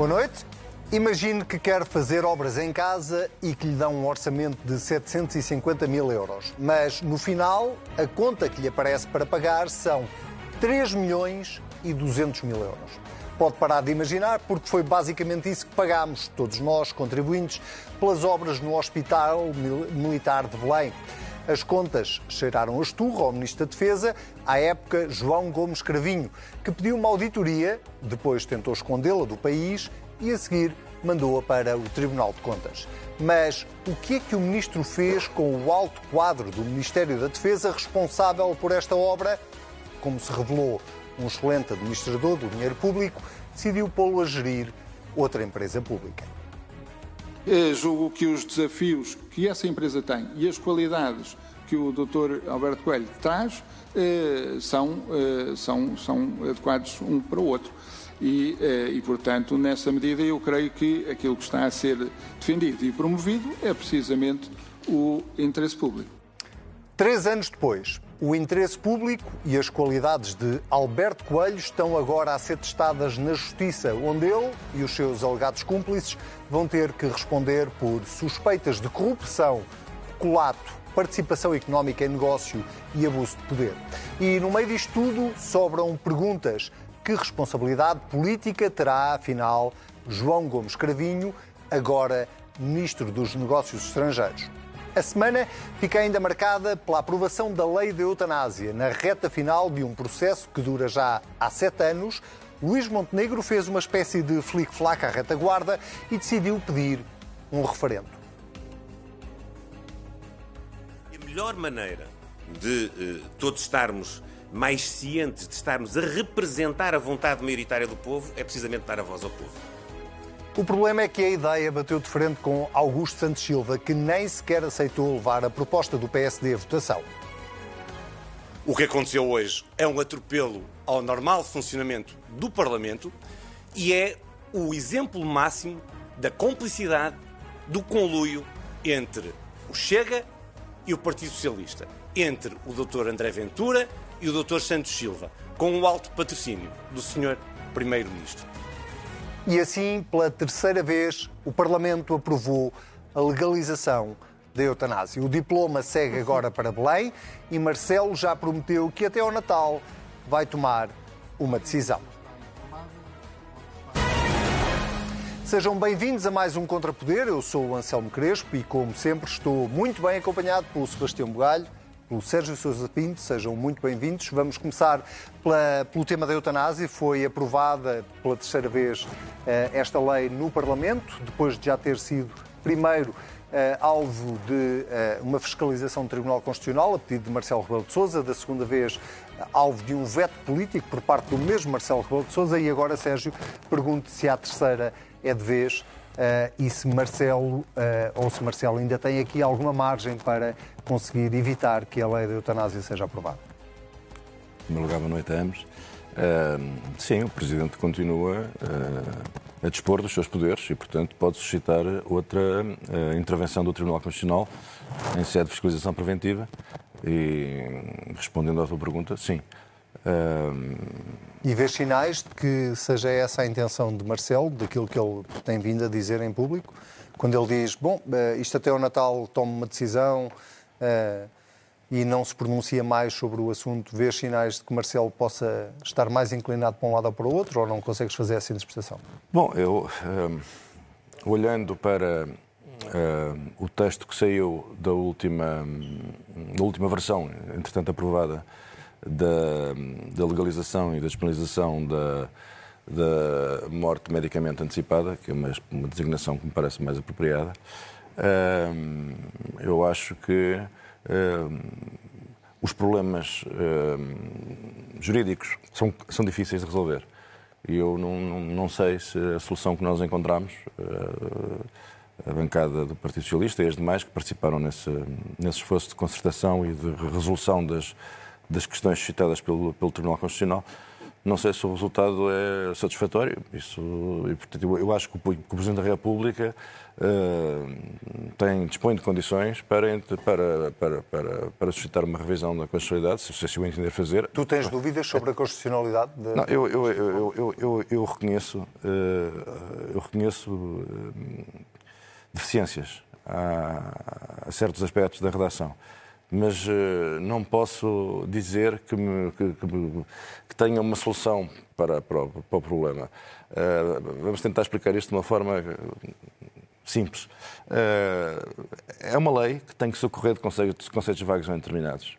Boa noite. Imagine que quer fazer obras em casa e que lhe dão um orçamento de 750 mil euros. Mas no final, a conta que lhe aparece para pagar são 3 milhões e 200 mil euros. Pode parar de imaginar, porque foi basicamente isso que pagámos, todos nós, contribuintes, pelas obras no Hospital Militar de Belém. As contas cheiraram a esturro ao Ministro da Defesa, à época João Gomes Cravinho, que pediu uma auditoria, depois tentou escondê-la do país e, a seguir, mandou-a para o Tribunal de Contas. Mas o que é que o Ministro fez com o alto quadro do Ministério da Defesa responsável por esta obra? Como se revelou um excelente administrador do dinheiro público, decidiu pô-lo a gerir outra empresa pública. Eu julgo que os desafios que essa empresa tem e as qualidades que o Dr. Alberto Coelho traz eh, são, eh, são, são adequados um para o outro. E, e, portanto, nessa medida, eu creio que aquilo que está a ser defendido e promovido é precisamente o interesse público. Três anos depois, o interesse público e as qualidades de Alberto Coelho estão agora a ser testadas na Justiça, onde ele e os seus alegados cúmplices vão ter que responder por suspeitas de corrupção, colato, participação económica em negócio e abuso de poder. E no meio disto tudo sobram perguntas. Que responsabilidade política terá, afinal, João Gomes Cravinho, agora Ministro dos Negócios Estrangeiros? A semana fica ainda marcada pela aprovação da lei da eutanásia. Na reta final de um processo que dura já há sete anos, Luís Montenegro fez uma espécie de flic-flac à retaguarda e decidiu pedir um referendo. A melhor maneira de uh, todos estarmos mais cientes, de estarmos a representar a vontade maioritária do povo, é precisamente dar a voz ao povo. O problema é que a ideia bateu de frente com Augusto Santos Silva, que nem sequer aceitou levar a proposta do PSD à votação. O que aconteceu hoje é um atropelo ao normal funcionamento do Parlamento e é o exemplo máximo da complicidade, do conluio entre o Chega e o Partido Socialista, entre o Dr. André Ventura e o Dr. Santos Silva, com o alto patrocínio do Sr. Primeiro-Ministro. E assim, pela terceira vez, o Parlamento aprovou a legalização da eutanásia. O diploma segue agora para Belém e Marcelo já prometeu que até ao Natal vai tomar uma decisão. Sejam bem-vindos a mais um Contrapoder. Eu sou o Anselmo Crespo e, como sempre, estou muito bem acompanhado pelo Sebastião Bugalho pelo Sérgio Sousa Pinto. Sejam muito bem-vindos. Vamos começar pela, pelo tema da eutanásia. Foi aprovada pela terceira vez uh, esta lei no Parlamento, depois de já ter sido, primeiro, Uh, alvo de uh, uma fiscalização do Tribunal Constitucional, a pedido de Marcelo Rebelo de Sousa, da segunda vez uh, alvo de um veto político por parte do mesmo Marcelo Rebelo de Sousa, e agora, Sérgio, pergunto se a terceira é de vez e se Marcelo, uh, ou se Marcelo ainda tem aqui alguma margem para conseguir evitar que a lei da eutanásia seja aprovada. Em primeiro lugar, boa noite a ambos. Uh, sim, o Presidente continua a dispor dos seus poderes e, portanto, pode suscitar outra intervenção do Tribunal Constitucional em sede de fiscalização preventiva. E, respondendo à tua pergunta, sim. E vês sinais de que seja essa a intenção de Marcelo, daquilo que ele tem vindo a dizer em público, quando ele diz, bom, eh, isto até ao Natal toma uma decisão uh, e não se pronuncia mais sobre o assunto, vês sinais de que Marcelo possa estar mais inclinado para um lado ou para o outro, ou não consegues fazer essa interpretação? Bom, eu, um, olhando para uh, o texto que saiu da última, da última versão, entretanto aprovada, da, da legalização e da disponibilização da, da morte medicamente antecipada, que é uma, uma designação que me parece mais apropriada. eu acho que os problemas jurídicos são, são difíceis de resolver. E eu não, não, não, sei se a solução que nós encontramos, a bancada do Partido Socialista e as demais que participaram nesse, nesse esforço de concertação e de resolução das, das questões suscitadas pelo, pelo Tribunal Constitucional Não sei se o resultado é satisfatório. Isso, e, portanto, eu acho que o Presidente da República uh, tem, dispõe de condições para, para, para, para, para suscitar uma revisão da constitucionalidade, se, se o entender fazer. Tu tens dúvidas sobre a constitucionalidade? De... Não, eu, eu, eu, eu, eu, eu reconheço, uh, eu reconheço uh, deficiências a, a certos aspectos da redação mas uh, não posso dizer que, me, que, que, que, tenha uma solução para, para, o, para o problema. Uh, vamos tentar explicar isto de uma forma simples. Uh, é uma lei que tem que socorrer de conceitos, de conceitos vagos ou determinados.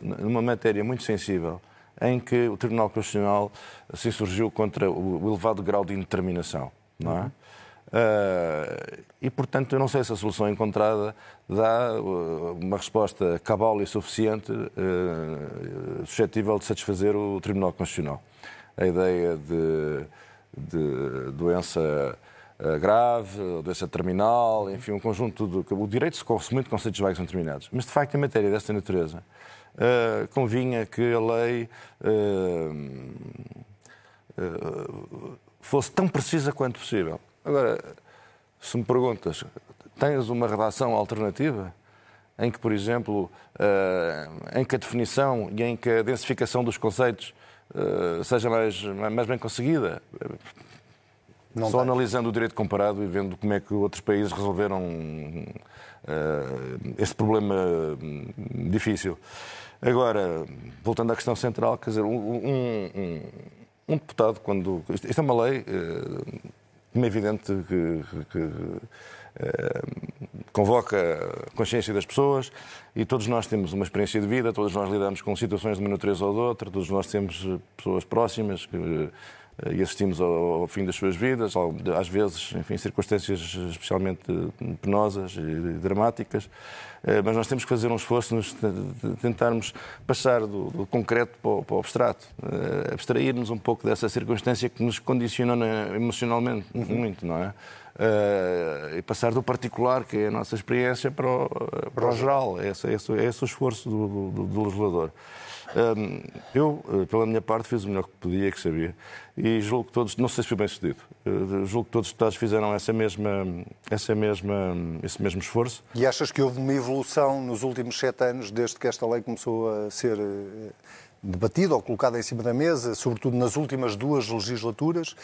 Numa matéria muito sensível, em que o Tribunal Constitucional se insurgiu contra o elevado grau de indeterminação. Não é? Uh, e, portanto, eu não sei se a solução encontrada dá uh, uma resposta cabal e suficiente, uh, suscetível de satisfazer o Tribunal Constitucional. A ideia de, de doença grave, doença terminal, enfim, um conjunto de. O direito se muito de conceitos vagos determinados. Mas, de facto, em matéria desta natureza, convinha que a lei fosse tão precisa quanto possível. Agora, se me perguntas, tens uma redação alternativa? Em que, por exemplo, uh, em que a definição e em que a densificação dos conceitos uh, seja mais, mais bem conseguida? Não Só tem. analisando o direito comparado e vendo como é que outros países resolveram uh, este problema hum, difícil. Agora, voltando à questão central, quer dizer, um, um, um deputado, quando. Isto é uma lei como é evidente que, que, eh, convoca a consciência das pessoas e todos nós temos uma experiência de vida, todos nós lidamos com situações de uma natureza ou de outra, todos nós temos pessoas próximas que e assistimos ao, fim das suas vidas, às vezes, enfim, circunstâncias especialmente penosas e dramáticas, eh, mas nós temos que fazer um esforço de tentarmos passar do, do concreto para o, para o, abstrato, eh, abstrair-nos um pouco dessa circunstância que nos condiciona emocionalmente uhum. muito, não é? Uh, e passar do particular, que é a nossa experiência, para o, para o geral. Esse, esse, esse é o esforço do, do, do legislador. Eu, eh, pela minha parte, fiz o melhor que podia, que sabia, e julgo que todos, não sei se foi bem sucedido, eh, julgo que todos os deputados fizeram essa mesma, essa mesma, esse mesmo esforço. E achas que houve uma evolução nos últimos sete anos, desde que esta lei começou a ser eh, debatida ou colocada em cima da mesa, sobretudo nas últimas duas legislaturas?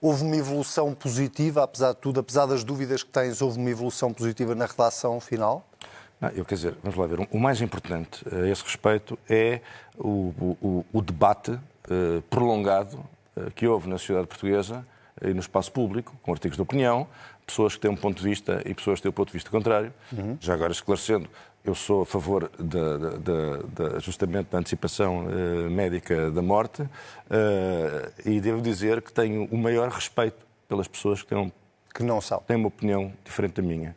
Houve uma evolução positiva, apesar de tudo, apesar das dúvidas que tens, houve uma evolução positiva na redação final? Não, eu quer dizer, vamos lá ver, o mais importante a esse respeito é o, o, o debate uh, prolongado uh, que houve na sociedade portuguesa e no espaço público, com artigos de opinião, pessoas que têm um ponto de vista e pessoas que têm um ponto de vista contrário. Uhum. Já agora esclarecendo, eu sou a favor da, justamente da antecipação uh, médica da morte e devo dizer que tenho o maior respeito pelas pessoas que têm, que não são. têm uma opinião diferente da minha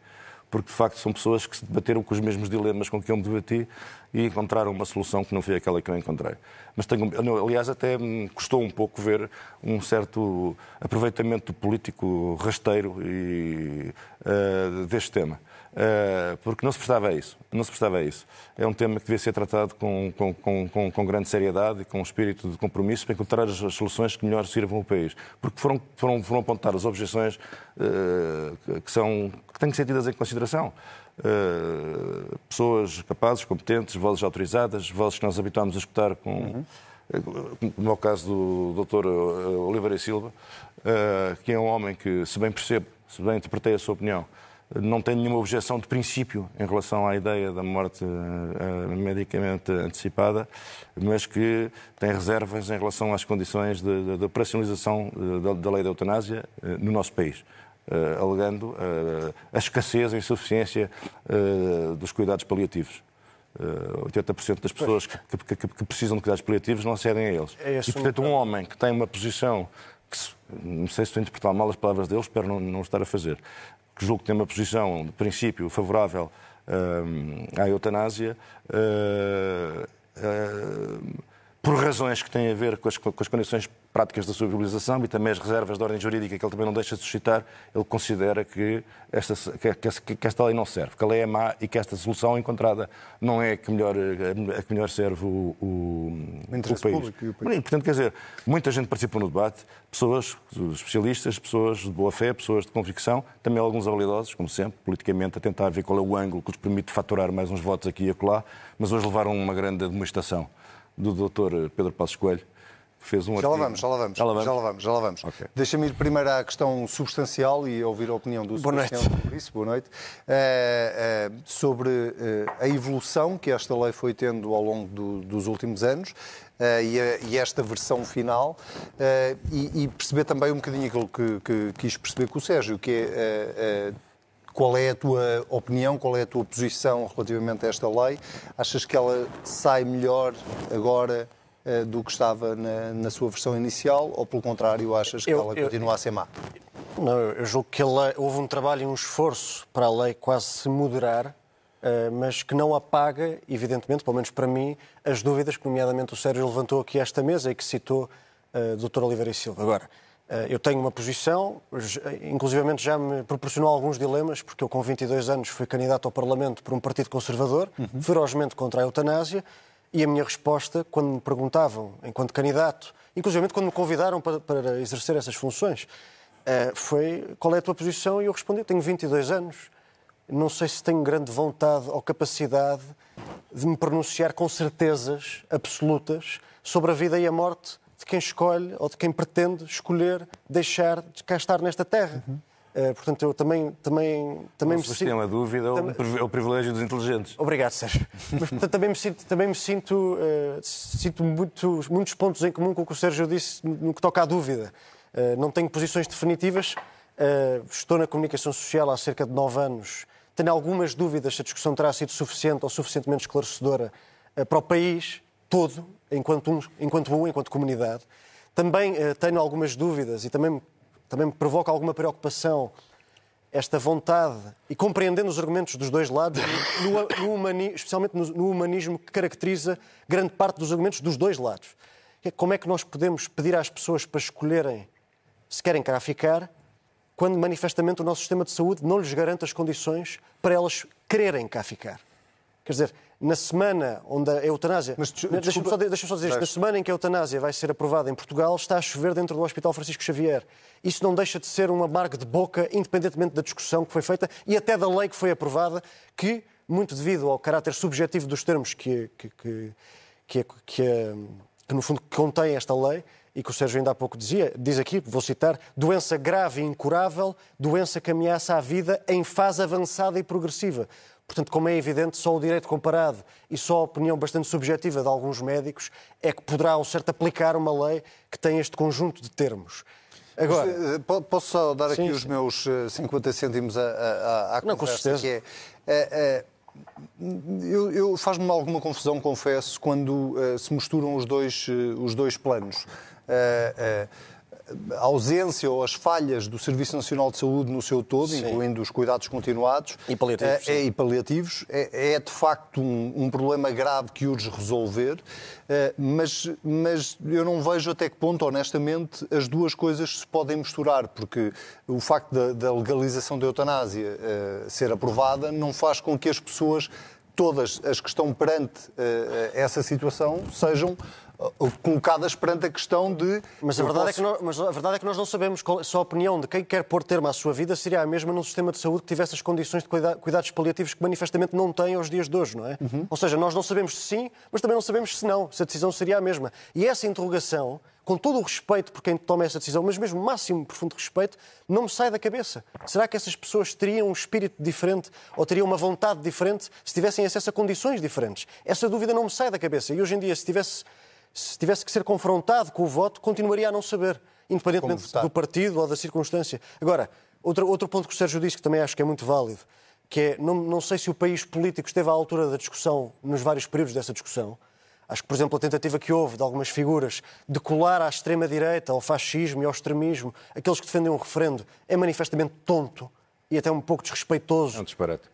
porque de facto são pessoas que se debateram com os mesmos dilemas com que eu me debati e encontraram uma solução que não foi aquela que eu encontrei. Mas tenho, aliás, até me custou um pouco ver um certo aproveitamento político rasteiro e, uh, deste tema. Uh, porque não se prestava a isso. Não se prestava a isso. É um tema que devia ser tratado com, com, com, com grande seriedade e com um espírito de compromisso para encontrar as soluções que melhor sirvam o país. Porque foram, foram, foram apontadas objeções uh, que, são, que têm que ser tidas em consideração. Uh, pessoas capazes, competentes, vozes autorizadas, vozes que nós habituámos a escutar com. Uhum. No meu caso do Dr. Oliveira Silva, que é um homem que, se bem percebo, se bem interpretei a sua opinião, não tenho nenhuma objeção de princípio em relação à ideia da morte uh, medicamente antecipada, mas que tem reservas em relação às condições de, de operacionalização da, da, lei da eutanásia no nosso país. Alegando a escassez, a insuficiência dos cuidados paliativos. 80% das pessoas que, que, que, precisam de cuidados paliativos não acedem a eles. É e, portanto, um homem que tem uma posição que, não sei se estou a interpretar mal as palavras dele, espero não, não estar a fazer, que julgo que tem uma posição de princípio favorável uh, à eutanásia, uh, por razões que têm a ver com as, com as, condições práticas da sua viabilização e também as reservas de ordem jurídica que ele também não deixa de suscitar, ele considera que esta, que, que esta lei não serve, que a lei é má e que esta solução encontrada não é a que melhor, a que melhor serve o, o, o, o país. E, portanto, quer dizer, muita gente participou no debate, pessoas, especialistas, pessoas de boa fé, pessoas de convicção, também alguns habilidosos, como sempre, politicamente, a tentar ver qual é o ângulo que os permite faturar mais uns votos aqui e acolá, mas hoje levaram uma grande demonstração do Dr. Pedro Passos Coelho, que fez um já lá vamos, já lá vamos, já lá vamos, já lá vamos. Já lá vamos. Okay. Deixa-me ir primeiro à questão substancial e ouvir a opinião do Boa noite. sobre isso. Boa noite. Uh, uh, sobre uh, a evolução que esta lei foi tendo ao longo do, dos últimos anos e, a, e, esta versão final e, e, perceber também um bocadinho aquilo que, que quis perceber com o Sérgio, que é qual é a tua opinião, qual é a tua posição relativamente a esta lei? Achas que ela sai melhor agora uh, do que estava na, na, sua versão inicial ou, pelo contrário, achas que eu, ela eu, continua a ser má? Não, eu julgo que lei, houve um trabalho e um esforço para a lei quase se moderar, uh, mas que não apaga, evidentemente, pelo menos para mim, as dúvidas que, nomeadamente, o Sérgio levantou aqui esta mesa e que citou uh, o Dr. Oliveira e Silva. Agora, eh, eu tenho uma posição, inclusivamente já me proporcionou alguns dilemas, porque eu com 22 anos fui candidato ao Parlamento por um partido conservador, uhum. ferozmente contra a eutanásia, e a minha resposta, quando me perguntavam, enquanto candidato, inclusivamente quando me convidaram para, para exercer essas funções, eh, foi qual é a tua posição? E eu respondi, tenho 22 anos, não sei se tenho grande vontade ou capacidade de me pronunciar com certezas absolutas sobre a vida e a morte de quem escolhe ou de quem pretende escolher deixar de cá estar nesta terra. Uhum. Uh, portanto, eu também, também, também me sinto. tem uma dúvida, é o privilégio dos inteligentes. Obrigado, Sérgio. Mas, portanto, também me sinto, também me sinto, uh, sinto muitos, muitos pontos em comum com o que o Sérgio disse no que toca à dúvida. Uh, não tenho posições definitivas. estou na comunicação social há cerca de nove anos. Tenho algumas dúvidas se a discussão terá sido suficiente ou suficientemente esclarecedora para o país todo, enquanto um, enquanto, um, enquanto comunidade. Também uh, tenho algumas dúvidas e também, também me provoca alguma preocupação esta vontade e compreendendo os argumentos dos dois lados, no, no humani, especialmente no, no, humanismo que caracteriza grande parte dos argumentos dos dois lados. É como é que nós podemos pedir às pessoas para escolherem se querem cá ficar, quando manifestamente o nosso sistema de saúde não lhes garante as condições para elas quererem cá ficar? Quer dizer, na semana onde a eutanásia. Deixa-me só, deixa só dizer isto. Na semana em que a eutanásia vai ser aprovada em Portugal, está a chover dentro do Hospital Francisco Xavier. Isso não deixa de ser um amargo de boca, independentemente da discussão que foi feita e até da lei que foi aprovada, que, muito devido ao caráter subjetivo dos termos que, que, que, que, que, que no fundo contém esta lei, e que o Sérgio ainda há pouco dizia, diz aqui, vou citar, doença grave e incurável, doença que ameaça a vida em fase avançada e progressiva. Portanto, como é evidente, só o direito comparado e só a opinião bastante subjetiva de alguns médicos é que poderá, ao certo, aplicar uma lei que tem este conjunto de termos. Agora, eh, posso só dar aqui sim, os sim. meus 50 eh, cêntimos à, à, Não, com certeza. que é, é, é eu, eu faz-me alguma confusão, confesso, quando uh, se misturam os dois, uh, os dois planos. Uh, a ausência ou as falhas do Serviço Nacional de Saúde no seu todo, sim. incluindo os cuidados continuados e paliativos, é, e paliativos é, é, de facto um, um, problema grave que urge resolver, eh, mas, mas eu não vejo até que ponto, honestamente, as duas coisas se podem misturar, porque o facto da, da legalização da eutanásia uh, ser aprovada não faz com que as pessoas, todas as que estão perante uh, essa situação, sejam colocadas perante a questão de. Mas a, verdade posso... é que nós, mas a verdade é que nós não sabemos qual, só a opinião de quem quer pôr termo à sua vida seria a mesma num sistema de saúde que tivesse as condições de cuidados paliativos que manifestamente não tem aos dias de hoje, não é? Uhum. Ou seja, nós não sabemos se sim, mas também não sabemos se não, se a decisão seria a mesma. E essa interrogação, com todo o respeito por quem toma essa decisão, mas mesmo máximo profundo respeito, não me sai da cabeça. Será que essas pessoas teriam um espírito diferente ou teriam uma vontade diferente se tivessem acesso a condições diferentes? Essa dúvida não me sai da cabeça. E hoje em dia, se tivesse se tivesse que ser confrontado com o voto, continuaria a não saber, independentemente do partido ou da circunstância. Agora, outro, outro ponto que o Sérgio disse, que também acho que é muito válido, que é, não, não sei se o país político esteve à altura da discussão, nos vários períodos dessa discussão. Acho que, por exemplo, a tentativa que houve de algumas figuras de colar à extrema-direita, ao fascismo e ao extremismo, aqueles que defendem um referendo, é manifestamente tonto e até um pouco desrespeitoso. É um disparate.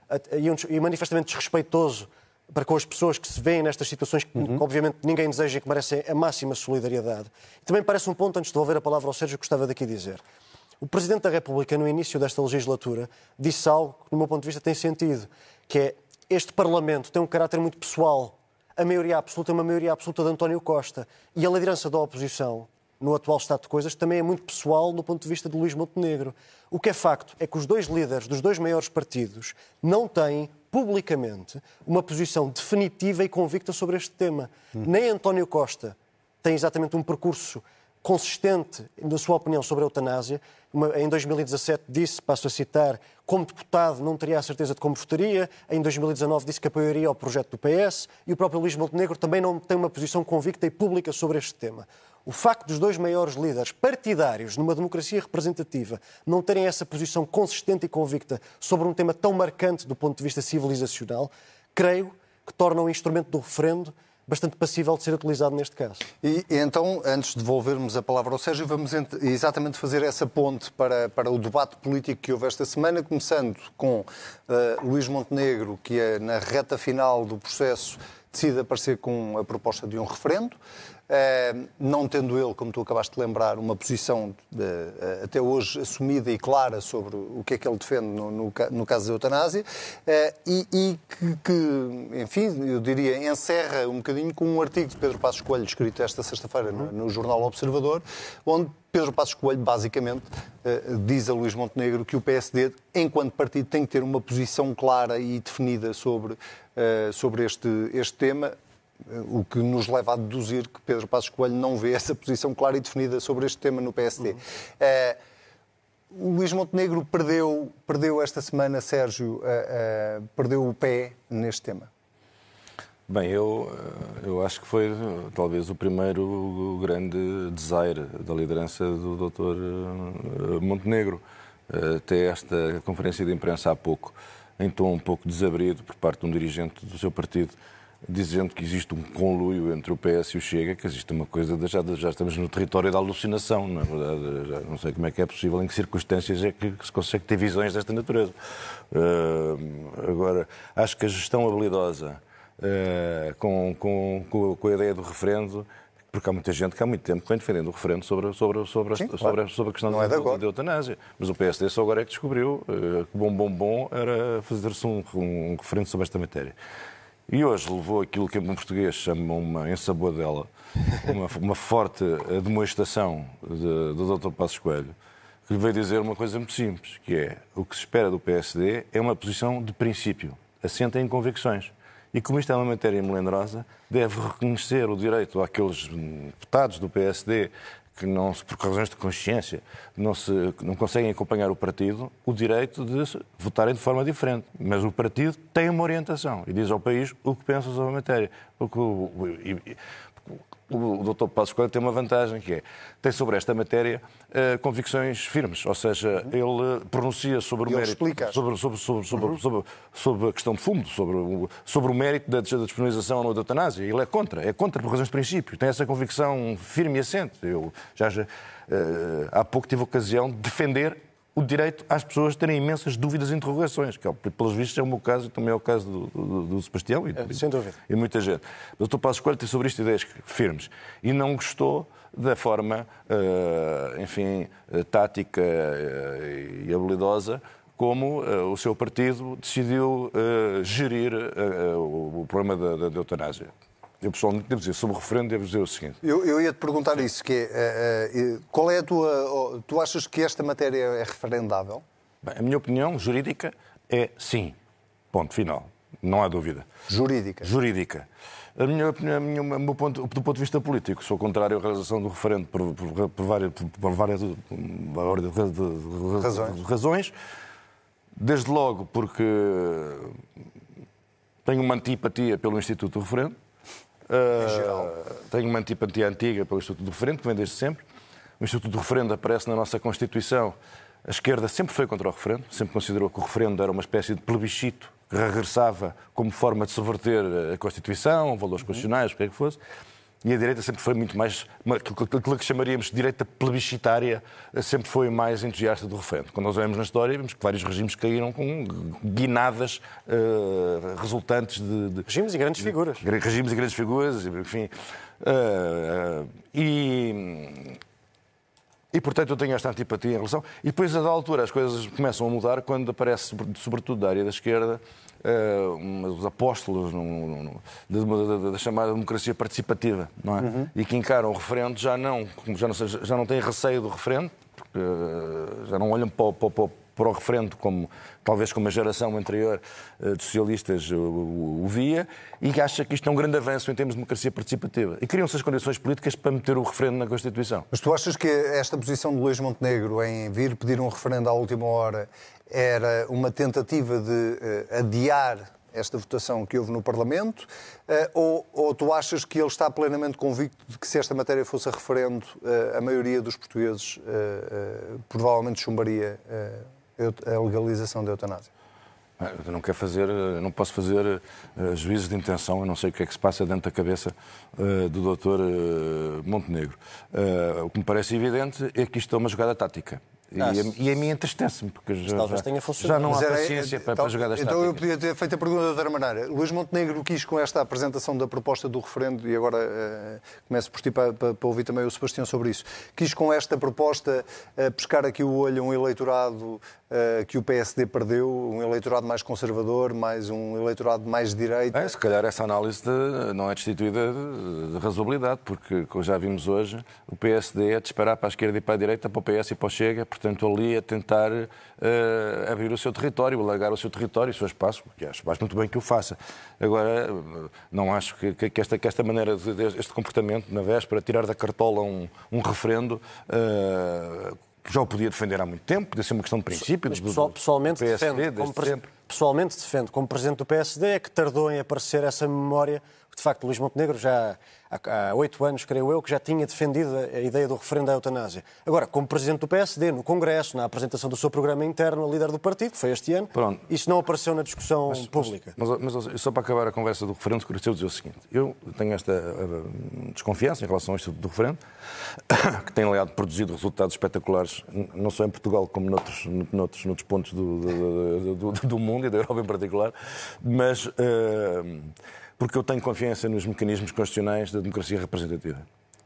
E, manifestamente desrespeitoso para com as pessoas que se veem nestas situações que, uhum. obviamente ninguém deseja e que merecem a máxima solidariedade. Também parece um ponto, antes de devolver a palavra ao Sérgio, que gostava daqui dizer. O Presidente da República, no início desta legislatura, disse algo que, do meu ponto de vista, tem sentido, que é este Parlamento tem um caráter muito pessoal. A maioria absoluta é uma maioria absoluta de António Costa. E a liderança da oposição, no atual estado de coisas, também é muito pessoal no ponto de vista de Luís Montenegro. O que é facto é que os dois líderes dos dois maiores partidos não têm publicamente uma posição definitiva e convicta sobre este tema. Hum. Nem António Costa tem exatamente um percurso consistente, na sua opinião, sobre a eutanásia. Em 2017 disse, passo a citar, como deputado não teria a certeza de como votaria. Em 2019 disse que apoiaria o projeto do PS. E o próprio Luís Montenegro também não tem uma posição convicta e pública sobre este tema. O facto dos dois maiores líderes partidários numa democracia representativa não terem essa posição consistente e convicta sobre um tema tão marcante do ponto de vista civilizacional, creio que torna o instrumento do referendo bastante passível de ser utilizado neste caso. E, então, antes de devolvermos a palavra ao Sérgio, vamos exatamente fazer essa ponte para, para o debate político que houve esta semana, começando com uh, Luís Montenegro, que é na reta final do processo decide aparecer com a proposta de um referendo. Eh, não tendo ele, como tu acabaste de lembrar, uma posição de, eh, até hoje assumida e clara sobre o que é que ele defende no, no, no caso da eutanásia, eh, e, e que, que, enfim, eu diria, encerra um bocadinho com um artigo de Pedro Passos Coelho, escrito esta sexta-feira no, no Jornal Observador, onde Pedro Passos Coelho, basicamente, diz a Luís Montenegro que o PSD, enquanto partido, tem que ter uma posição clara e definida sobre, sobre este, este tema, o que nos leva a deduzir que Pedro Passos Coelho não vê essa posição clara e definida sobre este tema no PSD. Uhum. Uh, o Luís Montenegro perdeu, perdeu esta semana, Sérgio, uh, uh, perdeu o pé neste tema. Bem, eu, eu acho que foi talvez o primeiro grande desaire da liderança do Dr. Montenegro. Até esta conferência de imprensa há pouco, em tom um pouco desabrido por parte de um dirigente do seu partido, dizendo que existe um conluio entre o PS e o Chega, que existe uma coisa, de, já, já estamos no território da alucinação, na verdade, já não sei como é que é possível, em que circunstâncias é que se consegue ter visões desta natureza. Uh, agora, acho que a gestão habilidosa uh, com, com, com a ideia do referendo porque há muita gente que há muito tempo vem defendendo o referendo sobre, sobre, sobre, Sim, a, sobre, claro. sobre a questão da, é da eutanásia. Mas o PSD só agora é que descobriu uh, que bom, bom, bom era fazer-se um, um referendo sobre esta matéria. E hoje levou aquilo que em português chama uma ensaboadela, uma, uma forte demonstração de, do Dr. Passos Coelho, que lhe veio dizer uma coisa muito simples, que é o que se espera do PSD é uma posição de princípio, assenta em convicções. E como isto é uma matéria melindrosa, deve reconhecer o direito àqueles deputados do PSD que não, por razões de consciência não, se, não conseguem acompanhar o partido, o direito de votarem de forma diferente. Mas o partido tem uma orientação e diz ao país o que pensa sobre a matéria. O Dr. Passos Coelho tem uma vantagem, que é, tem sobre esta matéria uh, convicções firmes, ou seja, uhum. ele pronuncia sobre o mérito, sobre, sobre, sobre, uhum. sobre, sobre, a questão de fundo, sobre o, sobre o mérito da, da disponibilização ou da eutanásia. Ele é contra, é contra por razões de princípio, tem essa convicção firme e assente. Eu já, já uh, há pouco tive a ocasião de defender o direito às pessoas terem imensas dúvidas e interrogações, que, pelos vistos, é o meu caso e também é o caso do, do, do Sebastião e, é, Sem dúvida. e muita gente. O Dr. Passos Coelho tem sobre isto ideias firmes e não gostou da forma, uh, enfim, uh, tática uh, e habilidosa como o seu partido decidiu gerir o problema da, da, da eutanásia. Eu pessoalmente devo dizer, sobre o referendo, devo dizer o seguinte. Eu, eu ia-te perguntar isso, que é, uh, uh, qual é a tua... Tu achas que esta matéria é referendável? Bem, a minha opinião jurídica é sim. Ponto final. Não há dúvida. Jurídica? Jurídica. A minha, a minha, a meu ponto, do ponto de vista político, sou contrário à realização do referendo por, por, por várias, por várias de, de, razões. razões. Desde logo porque tenho uma antipatia pelo Instituto do Referendo Uh, tenho uma antipatia antiga pelo Instituto do Referendo, que vem desde sempre. O Instituto do Referendo aparece na nossa Constituição. A esquerda sempre foi contra o referendo, sempre considerou que o referendo era uma espécie de plebiscito que regressava como forma de subverter a Constituição, valores constitucionais, o que é que fosse. E a direita sempre foi muito mais, aquilo que chamaríamos de direita plebiscitária, sempre foi mais entusiasta do referendo. Quando nós olhamos na história, vemos que vários regimes caíram com guinadas uh, resultantes de, de, Regimes e grandes figuras. De, regimes e grandes figuras, enfim. Uh, uh, e e, portanto, eu tenho esta antipatia em relação. E depois, a da altura, as coisas começam a mudar quando aparece, sobretudo da área da esquerda, uh, os apóstolos da chamada democracia participativa, não é? Uhum. E que encaram o referendo já não, já não, já não têm receio do referendo, porque uh, já não olham para, para, para, para o referendo como talvez como a geração anterior uh, de socialistas o, via, e que acha que isto é um grande avanço em termos de democracia participativa. E criam-se as condições políticas para meter o referendo na Constituição. Mas tu achas que esta posição de Luís Montenegro em vir pedir um referendo à última hora era uma tentativa de uh, adiar esta votação que houve no Parlamento, uh, ou, ou, tu achas que ele está plenamente convicto de que se esta matéria fosse a referendo, a maioria dos portugueses provavelmente chumbaria a legalização da eutanásia? Eu não quero fazer, não posso fazer uh, juízos de intenção, eu não sei o que é que se passa dentro da cabeça uh, do doutor Montenegro. o que me parece evidente é que isto é uma jogada tática. E, a, e a mim entristece-me, porque já, talvez tenha funcionado. já não há paciência para, então, para jogar Então táticas. eu podia ter feito a pergunta de outra maneira. Luís Montenegro quis, com esta apresentação da proposta do referendo, e agora uh, começo por ti para, para, para, ouvir também o Sebastião sobre isso, quis com esta proposta uh, pescar aqui o olho a um eleitorado uh, que o PSD perdeu, um eleitorado mais conservador, mais um eleitorado mais de direita. É, se calhar essa análise de, não é destituída de, de razoabilidade, porque, como já vimos hoje, o PSD é disparar para a esquerda e para a direita, para o PS e para o Chega, portanto, ali a tentar uh, abrir o seu território, alargar o seu território, o seu espaço, que acho, acho muito bem que o faça. Agora, não acho que, que, esta, que esta maneira, de, este comportamento, na véspera, tirar da cartola um, um referendo, uh, que já o podia defender há muito tempo, podia ser uma questão de princípio. Mas pessoal, pessoalmente, PSD, defende, como, pessoalmente defende, como Presidente do PSD, é que tardou em aparecer essa memória de facto, Luís Montenegro já há oito anos, creio eu, que já tinha defendido a ideia do referendo à eutanásia. Agora, como Presidente do PSD, no Congresso, na apresentação do seu programa interno, a líder do partido, que foi este ano, Pronto. isso não apareceu na discussão mas, pública. Mas, mas, mas, só para acabar a conversa do referendo, queria dizer o seguinte. Eu tenho esta uh, desconfiança em relação a isto do referendo, que tem, aliado, produzido resultados espetaculares, não só em Portugal, como noutros, noutros, noutros pontos do, do, do, do mundo e da Europa em particular, mas... Uh, porque eu tenho confiança nos mecanismos constitucionais da democracia representativa.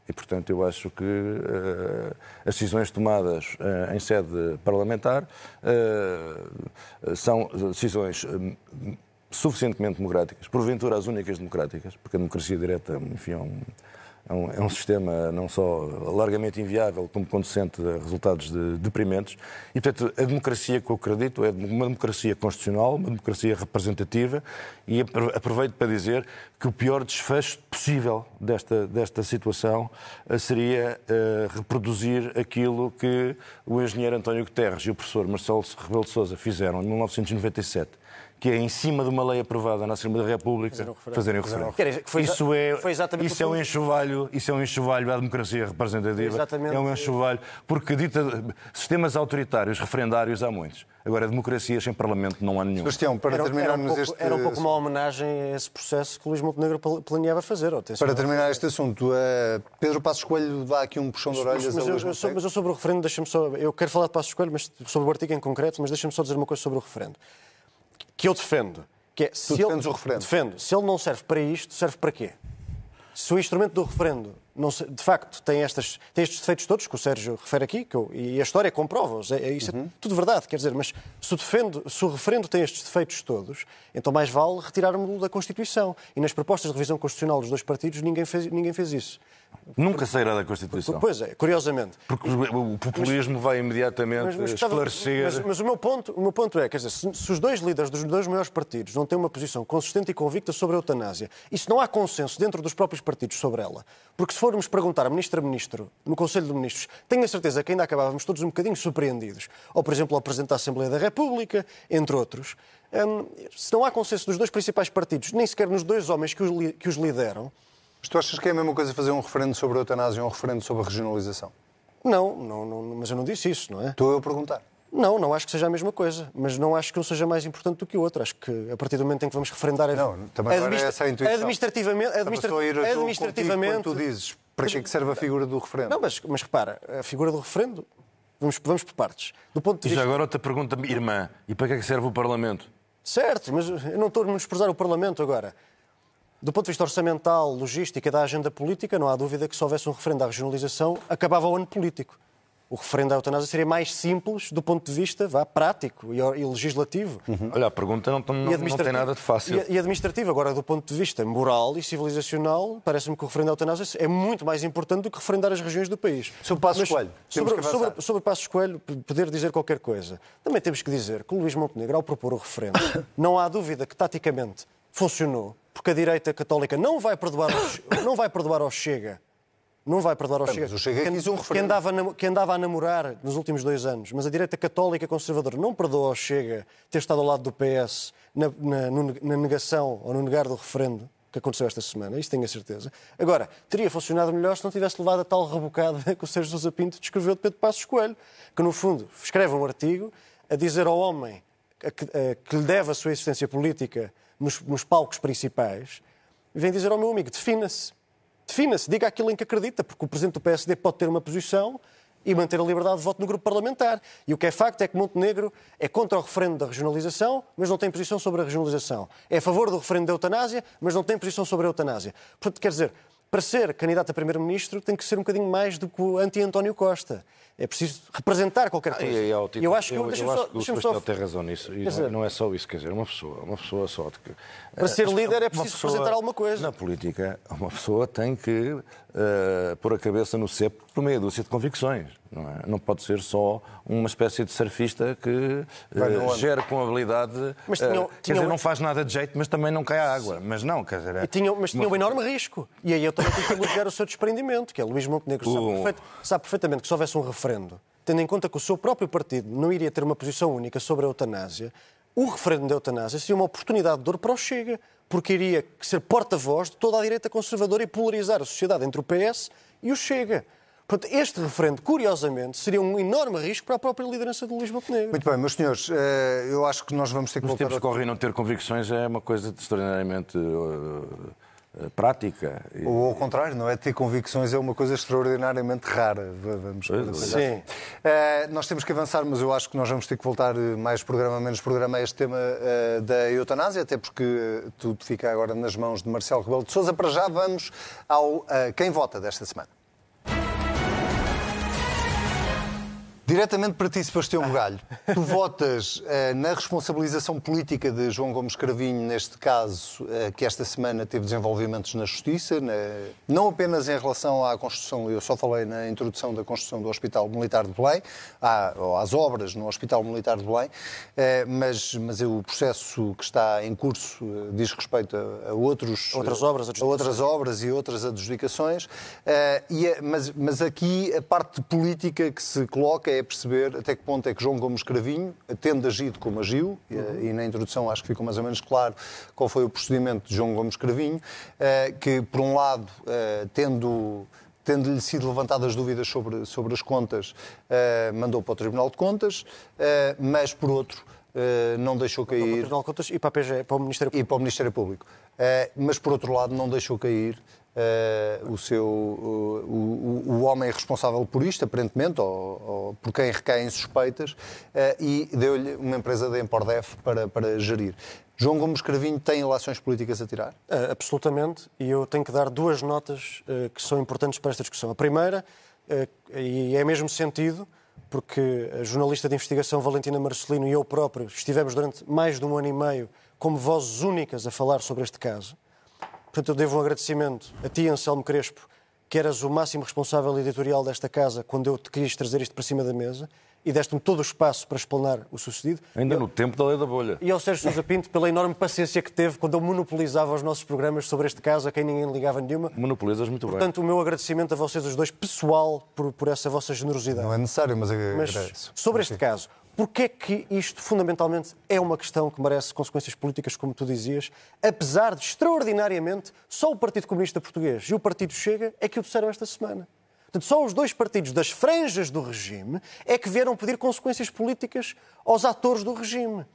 E, portanto, eu acho que uh, as decisões tomadas uh, em sede parlamentar uh, são decisões suficientemente democráticas, porventura as únicas democráticas, porque a democracia direta, enfim, é um, é um, é um, sistema não só largamente inviável, como conducente a resultados de, deprimentes. E, portanto, a democracia que eu acredito é uma democracia constitucional, uma democracia representativa, e aproveito para dizer que o pior desfecho possível desta, desta situação eh, seria uh, reproduzir aquilo que o engenheiro António Guterres e o professor Marcelo Rebelo de Sousa fizeram em 1997 que é em cima de uma lei aprovada na Assembleia da República fazerem o referendo. Isso é, foi exatamente isso é um enxovalho, isso é um enxovalho à democracia representativa. Exatamente. É um enxovalho, porque dita, sistemas autoritários, referendários há muitos. Agora, democracias sem Parlamento não há nenhum. Sebastião, para terminarmos era um este... Era um pouco uma homenagem a esse processo que Luís Montenegro planeava fazer. Para terminar este assunto, uh, Pedro Passos Coelho dá aqui um puxão de orelhas mas, a Luís eu, mas eu sobre o referendo, deixa-me só... Eu quero falar de Passos Coelho, mas sobre o artigo em concreto, mas deixa-me só dizer uma coisa sobre o referendo que eu defendo. Que é, se tu defendes ele, o referendo? Defendo. Se ele não serve para isto, serve para quê? Se o instrumento do referendo, não, de facto, tem, estas, tem estes defeitos todos que o Sérgio refere aqui, eu, e a história comprova-os, é, é, isso é uhum. é tudo verdade, quer dizer, mas se o, defendo, se o referendo tem estes defeitos todos, então mais vale retirarmos-lo da Constituição. E nas propostas de revisão constitucional dos dois partidos ninguém fez, ninguém fez isso. Nunca sairá da Constituição. Pois é, curiosamente. Porque o populismo vai imediatamente mas, mas, esclarecer. Mas, mas, o, meu ponto, o meu ponto é, quer dizer, se, se, os dois líderes dos dois maiores partidos não têm uma posição consistente e convicta sobre a eutanásia, e se não há consenso dentro dos próprios partidos sobre ela, porque se formos perguntar a ministra ministro no Conselho de Ministros, tenho a certeza que ainda acabávamos todos um bocadinho surpreendidos. Ou, por exemplo, ao Presidente da Assembleia da República, entre outros. Hum, se não há consenso dos dois principais partidos, nem sequer nos dois homens que os, que os lideram, mas tu achas que é a mesma coisa fazer um referendo sobre a eutanásia ou um referendo sobre a regionalização? Não, não, não, mas eu não disse isso, não é? Estou eu a perguntar. Não, não acho que seja a mesma coisa, mas não acho que um seja mais importante do que o outro. Acho que a partir do momento em que vamos referendar... Não, também não era essa a intuição. Administrativamente... administra... a ir a administrativamente... Tu dizes para que é que serve a figura do referendo. Não, mas, mas repara, a figura do referendo... Vamos, vamos por partes. Do ponto de e vista... já agora outra pergunta, irmã. E para que é que serve o Parlamento? Certo, mas eu não estou a menosprezar o Parlamento agora. Do ponto de vista orçamental, logística e da agenda política, não há dúvida que se houvesse um referendo à regionalização, acabava o ano político o referendo à eutanásia seria mais simples do ponto de vista vá, prático e, e legislativo. Uhum. Olha, a pergunta não, não, não, tem nada de fácil. E, e, administrativo. Agora, do ponto de vista moral e civilizacional, parece-me que o referendo à eutanásia é muito mais importante do que referendar as regiões do país. Sobre Passos Coelho. Sobre, sobre, sobre Passos Coelho, poder dizer qualquer coisa. Também temos que dizer que o Luís Montenegro, ao propor o referendo, não há dúvida que taticamente funcionou, porque a direita católica não vai perdoar, não vai perdoar ao Chega não vai perdoar ao Chega. o Chega quem, quis um que andava, que andava a namorar nos últimos dois anos, mas a direita católica conservadora não perdoa ao Chega ter estado ao lado do PS na, na, na negação ou no negar do referendo que aconteceu esta semana, isso tenho a certeza. Agora, teria funcionado melhor se não tivesse levado a tal rebocada que o Sérgio Sousa Pinto descreveu de Pedro Passos Coelho, que no fundo escreve um artigo a dizer ao homem que, que lhe deve a sua existência política nos, nos palcos principais, vem dizer ao meu amigo, defina-se. Defina-se, diga aquilo em que acredita, porque o Presidente do PSD pode ter uma posição e manter a liberdade de voto no grupo parlamentar. E o que é facto é que Montenegro é contra o referendo da regionalização, mas não tem posição sobre a regionalização. É a favor do referendo da eutanásia, mas não tem posição sobre a eutanásia. Portanto, quer dizer, para ser candidato a primeiro-ministro tem que ser um bocadinho mais do que o anti-António Costa. É preciso representar qualquer ah, coisa. Ah, eu, eu acho que, eu, eu acho só, que o Sebastião tem razão nisso. E não, não, é só isso, quer dizer, uma pessoa, uma pessoa só. Que, para ser líder é preciso pessoa, representar alguma coisa. Na política, uma pessoa tem que uh, pôr a cabeça no cepo por meia dúzia de convicções. Não, é? não pode ser só uma espécie de surfista que uh, gera com habilidade. Mas tinha, uh, quer dizer, não faz nada de jeito, mas também não cai a água. Mas não, quer dizer. É... Tinha, mas tinha um enorme risco. E aí eu também tenho que elogiar o seu desprendimento, que é Luís Montenegro. Sabe, perfeito, sabe perfeitamente que se houvesse um referendo tendo em conta que o seu próprio partido não iria ter uma posição única sobre a eutanásia, o referendo da eutanásia seria uma oportunidade de ouro para o Chega, porque iria ser porta-voz de toda a direita conservadora e polarizar a sociedade entre o PS e o Chega. Portanto, este referendo, curiosamente, seria um enorme risco para a própria liderança de Luís Montenegro. Muito bem, meus senhores, eh, eu acho que nós vamos ter que Nos voltar... Tempos que correm não ter convicções é uma coisa extraordinariamente eh, prática. Ou ao contrário, não é? Ter convicções é uma coisa extraordinariamente rara. Vamos Sim. Uh, nós temos que avançar, mas eu acho que nós vamos ter que voltar eh, mais programa, menos programa a este tema uh, da eutanásia, até porque tudo fica agora nas mãos de Marcelo Rebelo de Sousa. Para já vamos ao uh, Quem Vota desta semana. Diretamente para ti, Sebastião Bugalho, tu votas uh, na responsabilização política de João Gomes Cravinho, neste caso, uh, que esta semana teve desenvolvimentos na Justiça, na, não apenas em relação à construção, eu só falei na introdução da construção do Hospital Militar de Belém, à, às obras no Hospital Militar de Belém, uh, mas, mas o processo que está em curso diz respeito a, a outros, outras, obras, a outras obras e outras adjudicações, e é, mas, mas aqui a parte política que se coloca é perceber até que ponto é que João Gomes Cravinho, tendo agido como agiu, uhum. e na introdução acho que ficou mais ou menos claro qual foi o procedimento de João Gomes Cravinho, eh, que, por um lado, eh, tendo tendo-lhe sido levantadas dúvidas sobre, sobre as contas, mandou para o Tribunal de Contas, mas, por outro, não deixou cair... Para o Tribunal de Contas e para, PG, para o Ministério Público. E para o Ministério Público. Mas, por outro lado, não deixou cair Uh, o, seu, uh, o, o, homem responsável por isto, aparentemente, ou, ou por quem recaem suspeitas, uh, e deu-lhe uma empresa da Empordef para, para gerir. João Gomes Cravinho tem relações políticas a tirar? absolutamente, e eu tenho que dar duas notas que são importantes para esta discussão. A primeira, e é mesmo sentido, porque a jornalista de investigação Valentina Marcelino e eu próprio estivemos durante mais de um ano e meio como vozes únicas a falar sobre este caso. Portanto, eu devo um agradecimento a ti, Anselmo Crespo, que eras o máximo responsável editorial desta casa quando eu te quis trazer isto para cima da mesa e deste-me todo o espaço para explanar o sucedido. Ainda eu... no tempo da lei da bolha. E ao Sérgio Sousa Pinto pela enorme paciência que teve quando eu monopolizava os nossos programas sobre este caso, a quem ninguém ligava nenhuma. Monopolizas muito Portanto, bem. Portanto, o meu agradecimento a vocês os dois, pessoal, por, por essa vossa generosidade. Não é necessário, mas agradeço. Mas sobre este caso, Porquê é que isto, fundamentalmente, é uma questão que merece consequências políticas, como tu dizias, apesar de, extraordinariamente, só o Partido Comunista Português e o Partido Chega é que o disseram esta semana. Portanto, só os dois partidos das franjas do regime é que vieram pedir consequências políticas aos atores do regime.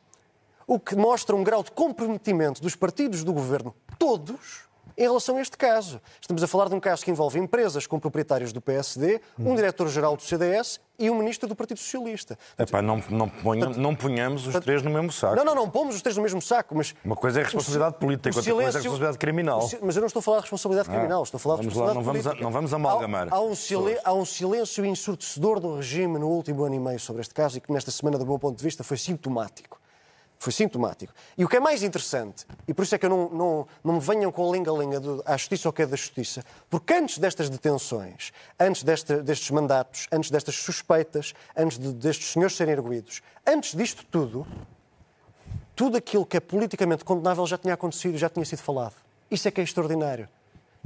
O que mostra um grau de comprometimento dos partidos do governo, todos, em relação a este caso. Estamos a falar de um caso que envolve empresas com proprietários do PSD, um diretor-geral do CDS e um ministro do Partido Socialista. Epá, não, não, ponha, não ponhamos os três no mesmo saco. Não, não, não pomos os três no mesmo saco, mas... Uma coisa é a responsabilidade política, outra silêncio- coisa é a responsabilidade criminal. Mas eu não estou a falar de responsabilidade criminal, estou a falar de vamos lá, responsabilidade não vamos a- política. não vamos amalgamar Há, há um pessoas. há um silêncio ensurdecedor do regime no último ano e meio sobre este caso e que nesta semana, do meu ponto de vista, foi sintomático. Foi sintomático. E o que é mais interessante, e por isso é que eu não, não, não me venham com a linga-linga do- à justiça ou que é da justiça, porque antes destas detenções, antes desta- destes mandatos, antes destas suspeitas, antes de- destes senhores serem erguidos, antes disto tudo, tudo aquilo que é politicamente condenável já tinha acontecido, já tinha sido falado. Isso é que é extraordinário.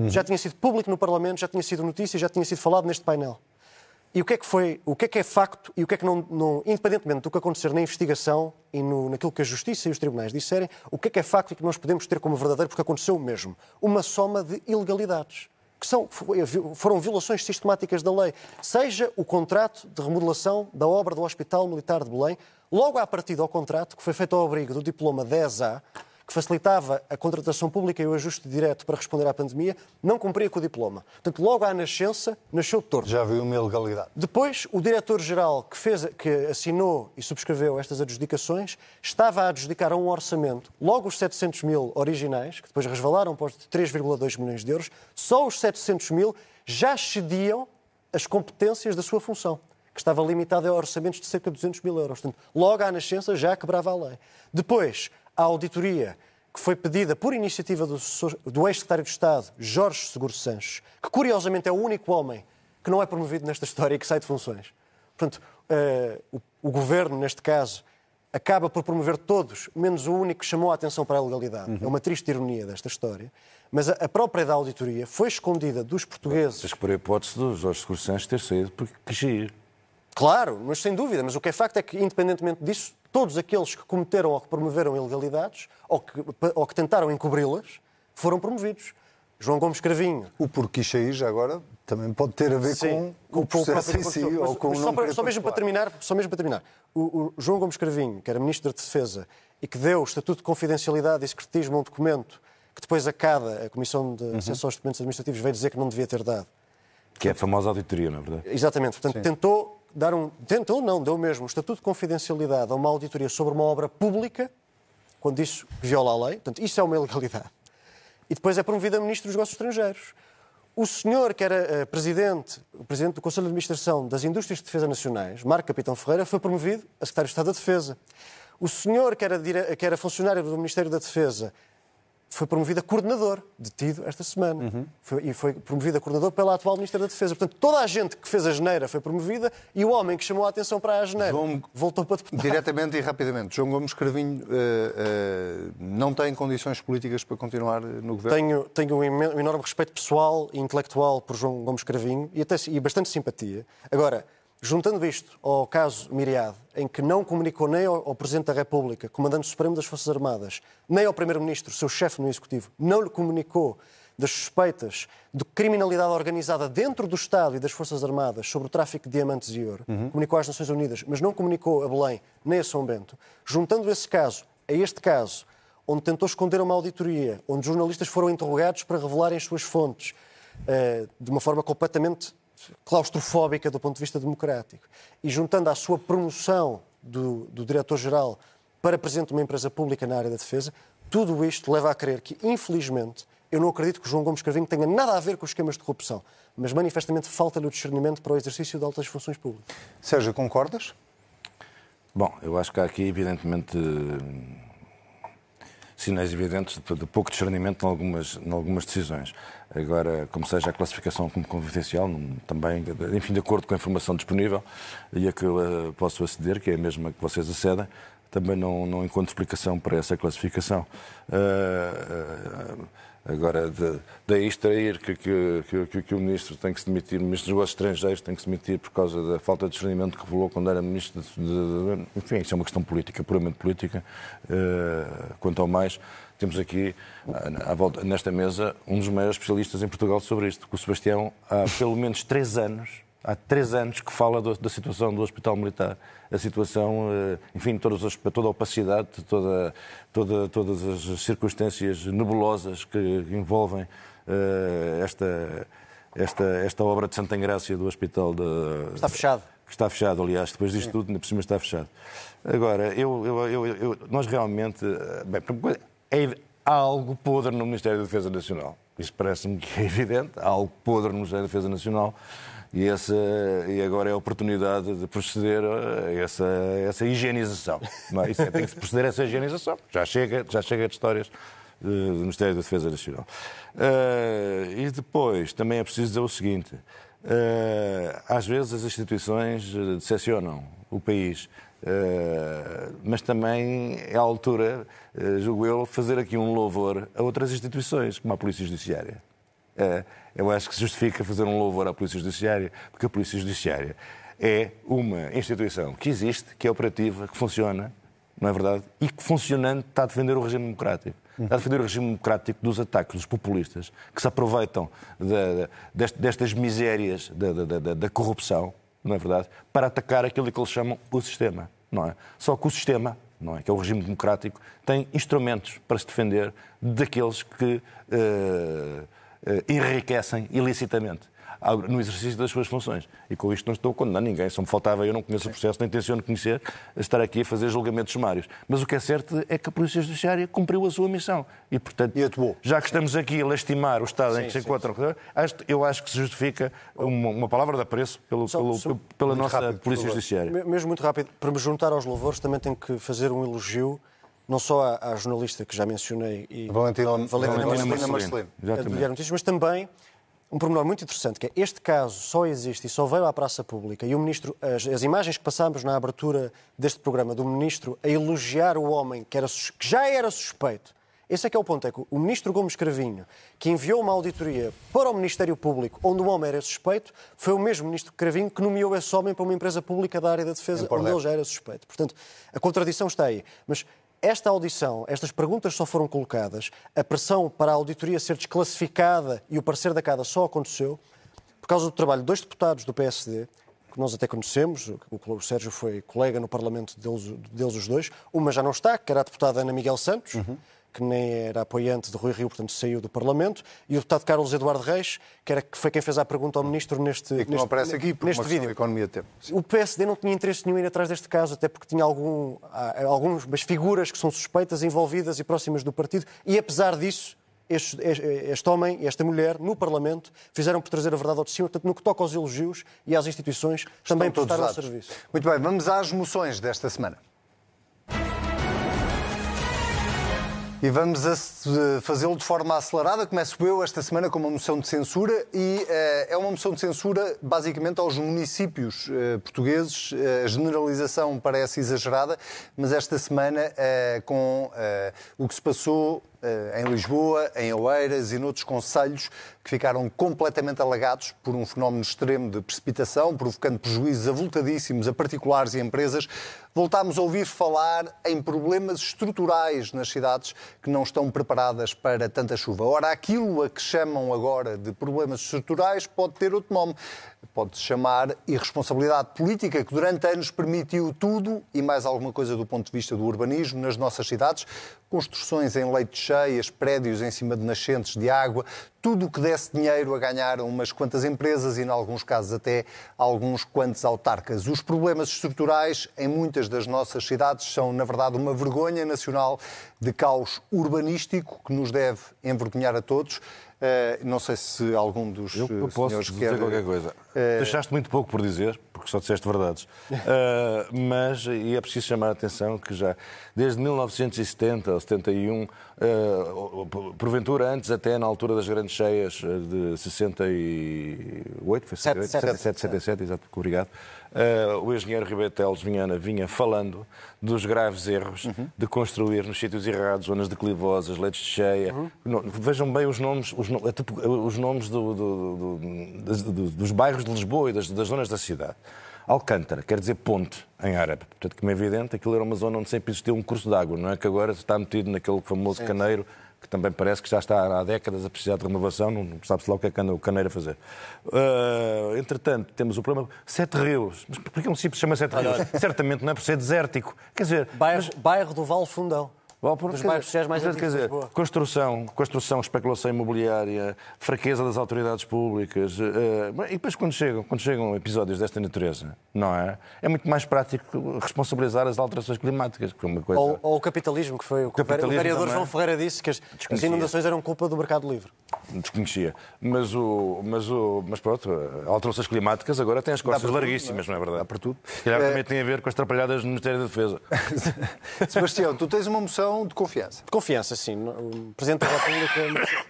Já tinha sido público no Parlamento, já tinha sido notícia, já tinha sido falado neste painel. E o que é que foi, o que é que é facto e o que é que não, não independentemente do que acontecer na investigação e no, naquilo que a Justiça e os tribunais disserem, o que é que é facto e que nós podemos ter como verdadeiro, porque aconteceu o mesmo, uma soma de ilegalidades. Que são, foram violações sistemáticas da lei. Seja o contrato de remodelação da obra do Hospital Militar de Belém, logo à partida ao contrato, que foi feito ao abrigo do diploma 10A, que facilitava a contratação pública e o ajuste direto para responder à pandemia, não cumpria com o diploma. Portanto, logo à nascença, nasceu torto. Já viu uma ilegalidade. Depois, o diretor-geral que, fez, que assinou e subscreveu estas adjudicações estava a adjudicar a um orçamento, logo os 700 mil originais, que depois resvalaram para os de 3,2 milhões de euros, só os 700 mil já excediam as competências da sua função, que estava limitada a orçamentos de cerca de 200 mil euros. Portanto, logo à nascença já quebrava a lei. Depois, a auditoria que foi pedida por iniciativa do, do ex-secretário de Estado, Jorge Seguro Sanches, que curiosamente é o único homem que não é promovido nesta história e que sai de funções. Portanto, eh, o, o governo, neste caso, acaba por promover todos, menos o único que chamou a atenção para a legalidade. É uma triste ironia desta história. Mas a, a própria da auditoria foi escondida dos portugueses. Pôr a hipótese do Jorge Seguro Santos ter saído porque quis ir. Claro, mas sem dúvida. Mas o que é facto é que, independentemente disso, todos aqueles que cometeram ou que promoveram ilegalidades ou que, ou que tentaram encobri-las foram promovidos. João Gomes Cravinho. O porquê já agora também pode ter a ver Sim, com, o processo em si condutor. ou Mas- com mas o só, para, só mesmo para terminar, só mesmo para terminar. O, o João Gomes Cravinho, que era Ministro da Defesa e que deu o Estatuto de Confidencialidade e Secretismo a um documento que depois a CADA, a Comissão de Uhum. Acesso aos Documentos Administrativos, veio dizer que não devia ter dado. Que é a famosa auditoria, não é verdade? Exatamente. Portanto, tentou dar um. Tentou, não, deu mesmo. O Estatuto de Confidencialidade a uma auditoria sobre uma obra pública, quando isso viola a lei. Portanto, isso é uma ilegalidade. E depois é promovido a Ministro dos Negócios Estrangeiros. O senhor que era eh, presidente, o presidente do Conselho de Administração das Indústrias de Defesa Nacionais, Marco Capitão Ferreira, foi promovido a secretário de Estado da Defesa. O senhor que era, que era funcionário do Ministério da Defesa foi promovido a coordenador, detido esta semana. Foi- e foi promovido a coordenador pela atual Ministra da Defesa. Portanto, toda a gente que fez a geneira foi promovida e o homem que chamou a atenção para a geneira João- voltou para deputado. Diretamente e rapidamente, João Gomes Cravinho eh, eh, não tem condições políticas para continuar no governo? Tenho, tenho um um enorme respeito pessoal e intelectual por João Gomes Cravinho e, até, e bastante simpatia. Agora, juntando isto ao caso Miriade, em que não comunicou nem ao, Presidente da República, Comandante Supremo das Forças Armadas, nem ao Primeiro-Ministro, seu chefe no Executivo, não lhe comunicou das suspeitas de criminalidade organizada dentro do Estado e das Forças Armadas sobre o tráfico de diamantes e ouro, comunicou às Nações Unidas, mas não comunicou a Belém nem a São Bento, juntando esse caso a este caso, onde tentou esconder uma auditoria, onde jornalistas foram interrogados para revelarem as suas fontes, eh, de uma forma completamente claustrofóbica do ponto de vista democrático, e juntando à sua promoção do, do diretor-geral para presidente de uma empresa pública na área da defesa, tudo isto leva a crer que, infelizmente, eu não acredito que o João Gomes Cravinho tenha nada a ver com os esquemas de corrupção, mas manifestamente falta-lhe o discernimento para o exercício de altas funções públicas. Sérgio, concordas? Bom, eu acho que há aqui, evidentemente, sinais evidentes de, pouco discernimento em algumas, em algumas decisões. Agora, como seja a classificação como confidencial, também, enfim, de acordo com a informação disponível e a que eu eh, posso aceder, que é a mesma que vocês acedem, também não, não encontro explicação para essa classificação. Eh, eh, Agora, daí extrair que, que, que, que, o ministro tem que se demitir, o ministro dos negócios estrangeiros tem que se demitir por causa da falta de discernimento que revelou quando era ministro de, de, de, Enfim, isso é uma questão política, puramente política. Uh, quanto ao mais, temos aqui, à volta, nesta mesa, um dos maiores especialistas em Portugal sobre isto, o Sebastião, há pelo menos três anos, há três anos que fala do, da situação do Hospital Militar. A situação, eh, enfim, todas as, toda a opacidade, toda, toda, todas as circunstâncias nebulosas que envolvem uh, esta, esta, esta obra de Santa Engrácia do Hospital de, Está fechado. Que está fechado, aliás, depois disto tudo, ainda por cima está fechado. Agora, eu, eu, eu, eu nós realmente. Eh, bem, é, há algo podre no Ministério da Defesa Nacional. Isso parece-me que é evidente. Há algo podre no Ministério da Defesa Nacional. E, essa, e agora é a oportunidade de proceder a essa, essa higienização. É? Isso é, tem que se proceder a essa higienização. Já chega, já chega de histórias do Ministério da Defesa Nacional. Uh, e depois, também é preciso dizer o seguinte: uh, às vezes as instituições decepcionam o país. Uh, mas também é a altura, julgo eu, fazer aqui um louvor a outras instituições, como a Polícia Judiciária. Uh, eu acho que se justifica fazer um louvor à Polícia Judiciária, porque a Polícia Judiciária é uma instituição que existe, que é operativa, que funciona, não é verdade? E que funcionando está a defender o regime democrático. Está a defender o regime democrático dos ataques dos populistas que se aproveitam de, de, destas misérias da, corrupção, não é verdade? Para atacar aquilo que eles chamam o sistema não é? Só que o sistema, não é? que é o regime democrático, tem instrumentos para se defender daqueles que uh, enriquecem ilicitamente no exercício das suas funções. E com isto não estou a condenar ninguém. Só me faltava, eu não conheço o processo, nem intenciono conhecer, estar aqui a fazer julgamentos sumários. Mas o que é certo é que a Polícia Judiciária cumpriu a sua missão. E, portanto, e já que estamos aqui a lastimar o Estado sim, em que se encontram, eu acho que se justifica uma, uma palavra de apreço pelo, só, pelo, só, pela nossa rápido, Polícia Judiciária. Mesmo muito rápido, para me juntar aos louvores, também tenho que fazer um elogio não só à, à, jornalista que já mencionei, e Valentina, Valentina, Valentina Marcelino, mas também um pormenor muito interessante, que é este caso só existe e só veio à praça pública e o Ministro, as, as imagens que passámos na abertura deste programa do Ministro a elogiar o homem que, era, que já era suspeito, esse é que é o ponto, é que o Ministro Gomes Cravinho, que enviou uma auditoria para o Ministério Público, onde o homem era suspeito, foi o mesmo Ministro Cravinho que nomeou esse homem para uma empresa pública da área da defesa, onde ele já era suspeito. Portanto, a contradição está aí. Mas esta audição, estas perguntas só foram colocadas, a pressão para a auditoria ser desclassificada e o parecer da CADA só aconteceu por causa do trabalho de dois deputados do PSD, que nós até conhecemos, o Sérgio foi colega no Parlamento deles, deles os dois, uma já não está, que era a deputada Ana Miguel Santos, uhum que nem era apoiante de Rui Rio, portanto saiu do Parlamento, e o deputado Carlos Eduardo Reis, que, era, que foi quem fez a pergunta ao Ministro neste, e que neste, não aparece aqui por neste vídeo. economia tempo. O PSD não tinha interesse nenhum em ir atrás deste caso, até porque tinha algum, algumas figuras que são suspeitas, envolvidas e próximas do partido, e apesar disso, este, este, homem e esta mulher, no Parlamento, fizeram por trazer a verdade ao de cima. Portanto, no que toca aos elogios e às instituições, Estão também prestaram o serviço. Muito bem, vamos às moções desta semana. E vamos fazê-lo de forma acelerada. Começo eu esta semana com uma moção de censura e uh, é uma moção de censura basicamente aos municípios uh, portugueses. A generalização parece exagerada, mas esta semana com o que se passou em Lisboa, em Oeiras e noutros conselhos que ficaram completamente alagados por um fenómeno extremo de precipitação, provocando prejuízos avultadíssimos a particulares e empresas, voltámos a ouvir falar em problemas estruturais nas cidades que não estão preparadas para tanta chuva. Ora, aquilo a que chamam agora de problemas estruturais pode ter outro nome. Pode-se chamar irresponsabilidade política, que durante anos permitiu tudo e mais alguma coisa do ponto de vista do urbanismo nas nossas cidades. Construções em leitos cheias, prédios em cima de nascentes de água, tudo o que desse dinheiro a ganhar umas quantas empresas e, em alguns casos, até alguns quantos autarcas. Os problemas estruturais em muitas das nossas cidades são, na verdade, uma vergonha nacional de caos urbanístico que nos deve envergonhar a todos. Uh, não sei se algum dos eu, eu posso senhores dizer quer... qualquer coisa. Deixaste muito pouco por dizer, porque só disseste verdades. Mas, e é preciso chamar a atenção que já desde 1970 ou 71, porventura antes até na altura das grandes cheias de 68, foi 77, 77, exato, obrigado. Uh, o engenheiro Ribeiro Teles vinha, vinha falando dos graves erros uhum. de construir nos sítios errados, zonas declivosas, leitos de cheia. Uhum. vejam bem os nomes, os, é tipo, os nomes do, do, do, dos bairros de Lisboa e das, das zonas da cidade. Alcântara, quer dizer ponte em árabe. Portanto, como é evidente, aquilo era uma zona onde sempre existiu um curso de água, não é que agora está metido naquele famoso Sim. caneiro que também parece que já está há décadas a precisar de renovação, não sabe-se lá o que é que o caneiro a fazer. Uh, entretanto, temos o problema Sete Rios. Mas porquê um município se chama Sete Rios? Certamente não é por ser desértico. Quer dizer... Bairro, mas... bairro do Vale Fundão. Por, dos bairros sociais mais antigos quer dizer, construção, construção, especulação imobiliária, fraqueza das autoridades públicas. Uh, e depois, quando chegam, quando chegam episódios desta natureza, não é? É muito mais prático responsabilizar as alterações climáticas. Que uma coisa... ou, ou o capitalismo, que foi o que o, o vereador João Ferreira disse, que as, as inundações eram culpa do mercado livre. Desconhecia. Mas, o, mas, o, mas pronto, alterações climáticas agora têm as costas larguíssimas, não é? não é verdade? Dá para tudo. Se calhar é... também tem a ver com as atrapalhadas no Ministério da Defesa. Sebastião, tu tens uma moção de confiança. De confiança, sim. O Presidente da República.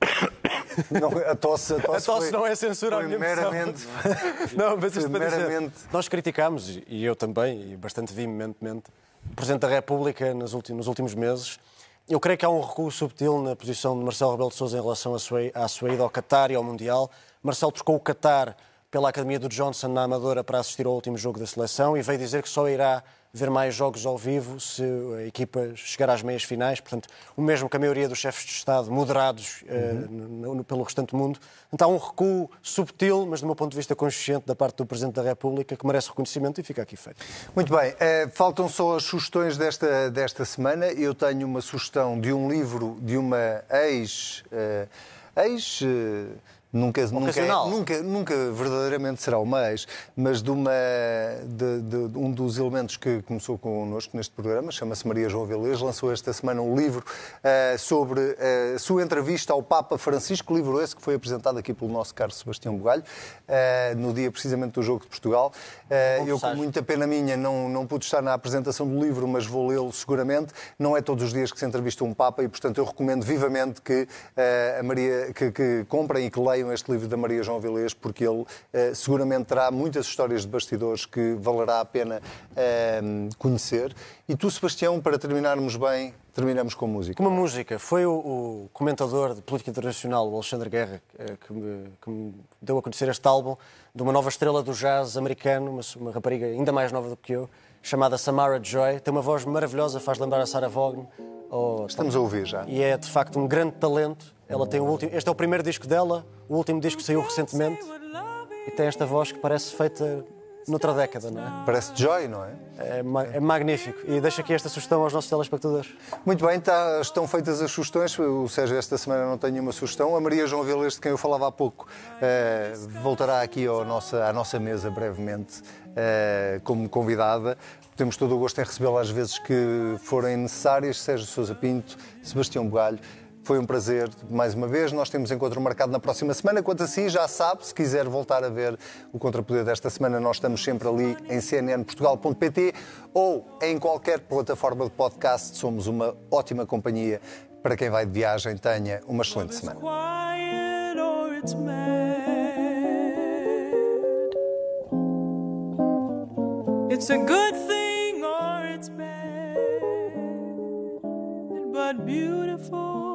Não, a tosse, a tosse, a tosse foi, não é censura foi meramente, não, mas isto meramente... Nós criticámos, e eu também, e bastante veementemente, o Presidente da República nos últimos, nos últimos meses. Eu creio que há um recuo subtil na posição de Marcelo Rebelo de Sousa em relação à sua, à sua ida ao Qatar e ao Mundial. Marcelo trocou o Qatar pela Academia do Johnson na Amadora para assistir ao último jogo da seleção e veio dizer que só irá ver mais jogos ao vivo se a equipa chegar às meias finais. Portanto, o mesmo que a maioria dos chefes de Estado, moderados uhum. uh, pelo restante mundo. Então, há um recuo subtil, mas, do meu ponto de vista, consciente da parte do Presidente da República, que merece reconhecimento e fica aqui feito. Muito bem. Uh, faltam só as sugestões desta, desta semana. Eu tenho uma sugestão de um livro de uma ex... Uh, ex Nunca, nunca, nunca, nunca verdadeiramente será uma ex, mas de, uma, de, de, um dos elementos que começou connosco neste programa, chama-se Maria João Velez, lançou esta semana um livro uh, sobre uh, a sua entrevista ao Papa Francisco, livro esse que foi apresentado aqui pelo nosso caro Sebastião Bugalho, uh, no dia precisamente do Jogo de Portugal. eu, com muita pena minha, não, não pude estar na apresentação do livro, mas vou lê-lo seguramente. Não é todos os dias que se entrevista um Papa e, portanto, eu recomendo vivamente que, a Maria, que, que comprem e que leiam leiam este livro da Maria João Vilês, porque ele eh, seguramente terá muitas histórias de bastidores que valerá a pena eh, conhecer. E tu, Sebastião, para terminarmos bem, terminamos com música. Uma música. Foi o, o comentador de política internacional, o Alexandre Guerra, eh, que me, que me, deu a conhecer este álbum de uma nova estrela do jazz americano, uma, uma rapariga ainda mais nova do que eu, chamada Samara Joy. Tem uma voz maravilhosa, faz lembrar a Sarah Vaughan. Oh, Estamos a ouvir já. E é, de facto, um grande talento. Ela tem o último... Este é o primeiro disco dela, o último disco saiu recentemente e tem esta voz que parece feita noutra década, não é? Parece Joy, não é? É, é magnífico. E deixo aqui esta sugestão aos nossos telespectadores. Muito bem, tá, estão feitas as sugestões. O Sérgio, esta semana não tem nenhuma sugestão. A Maria João Vilas, de quem eu falava há pouco, eh, voltará aqui ao nossa, à nossa mesa brevemente eh, como convidada. Temos todo o gosto em recebê-la às vezes que forem necessárias. Sérgio Sousa Pinto, Sebastião Bugalho. Foi um prazer mais uma vez. Nós temos encontro marcado na próxima semana. Quanto assim, já sabe, se quiser voltar a ver o Contrapoder desta semana, nós estamos sempre ali em cnnportugal.pt ou em qualquer plataforma de podcast. Somos uma ótima companhia. Para quem vai de viagem, tenha uma excelente semana. It's a good thing or it's bad, but beautiful.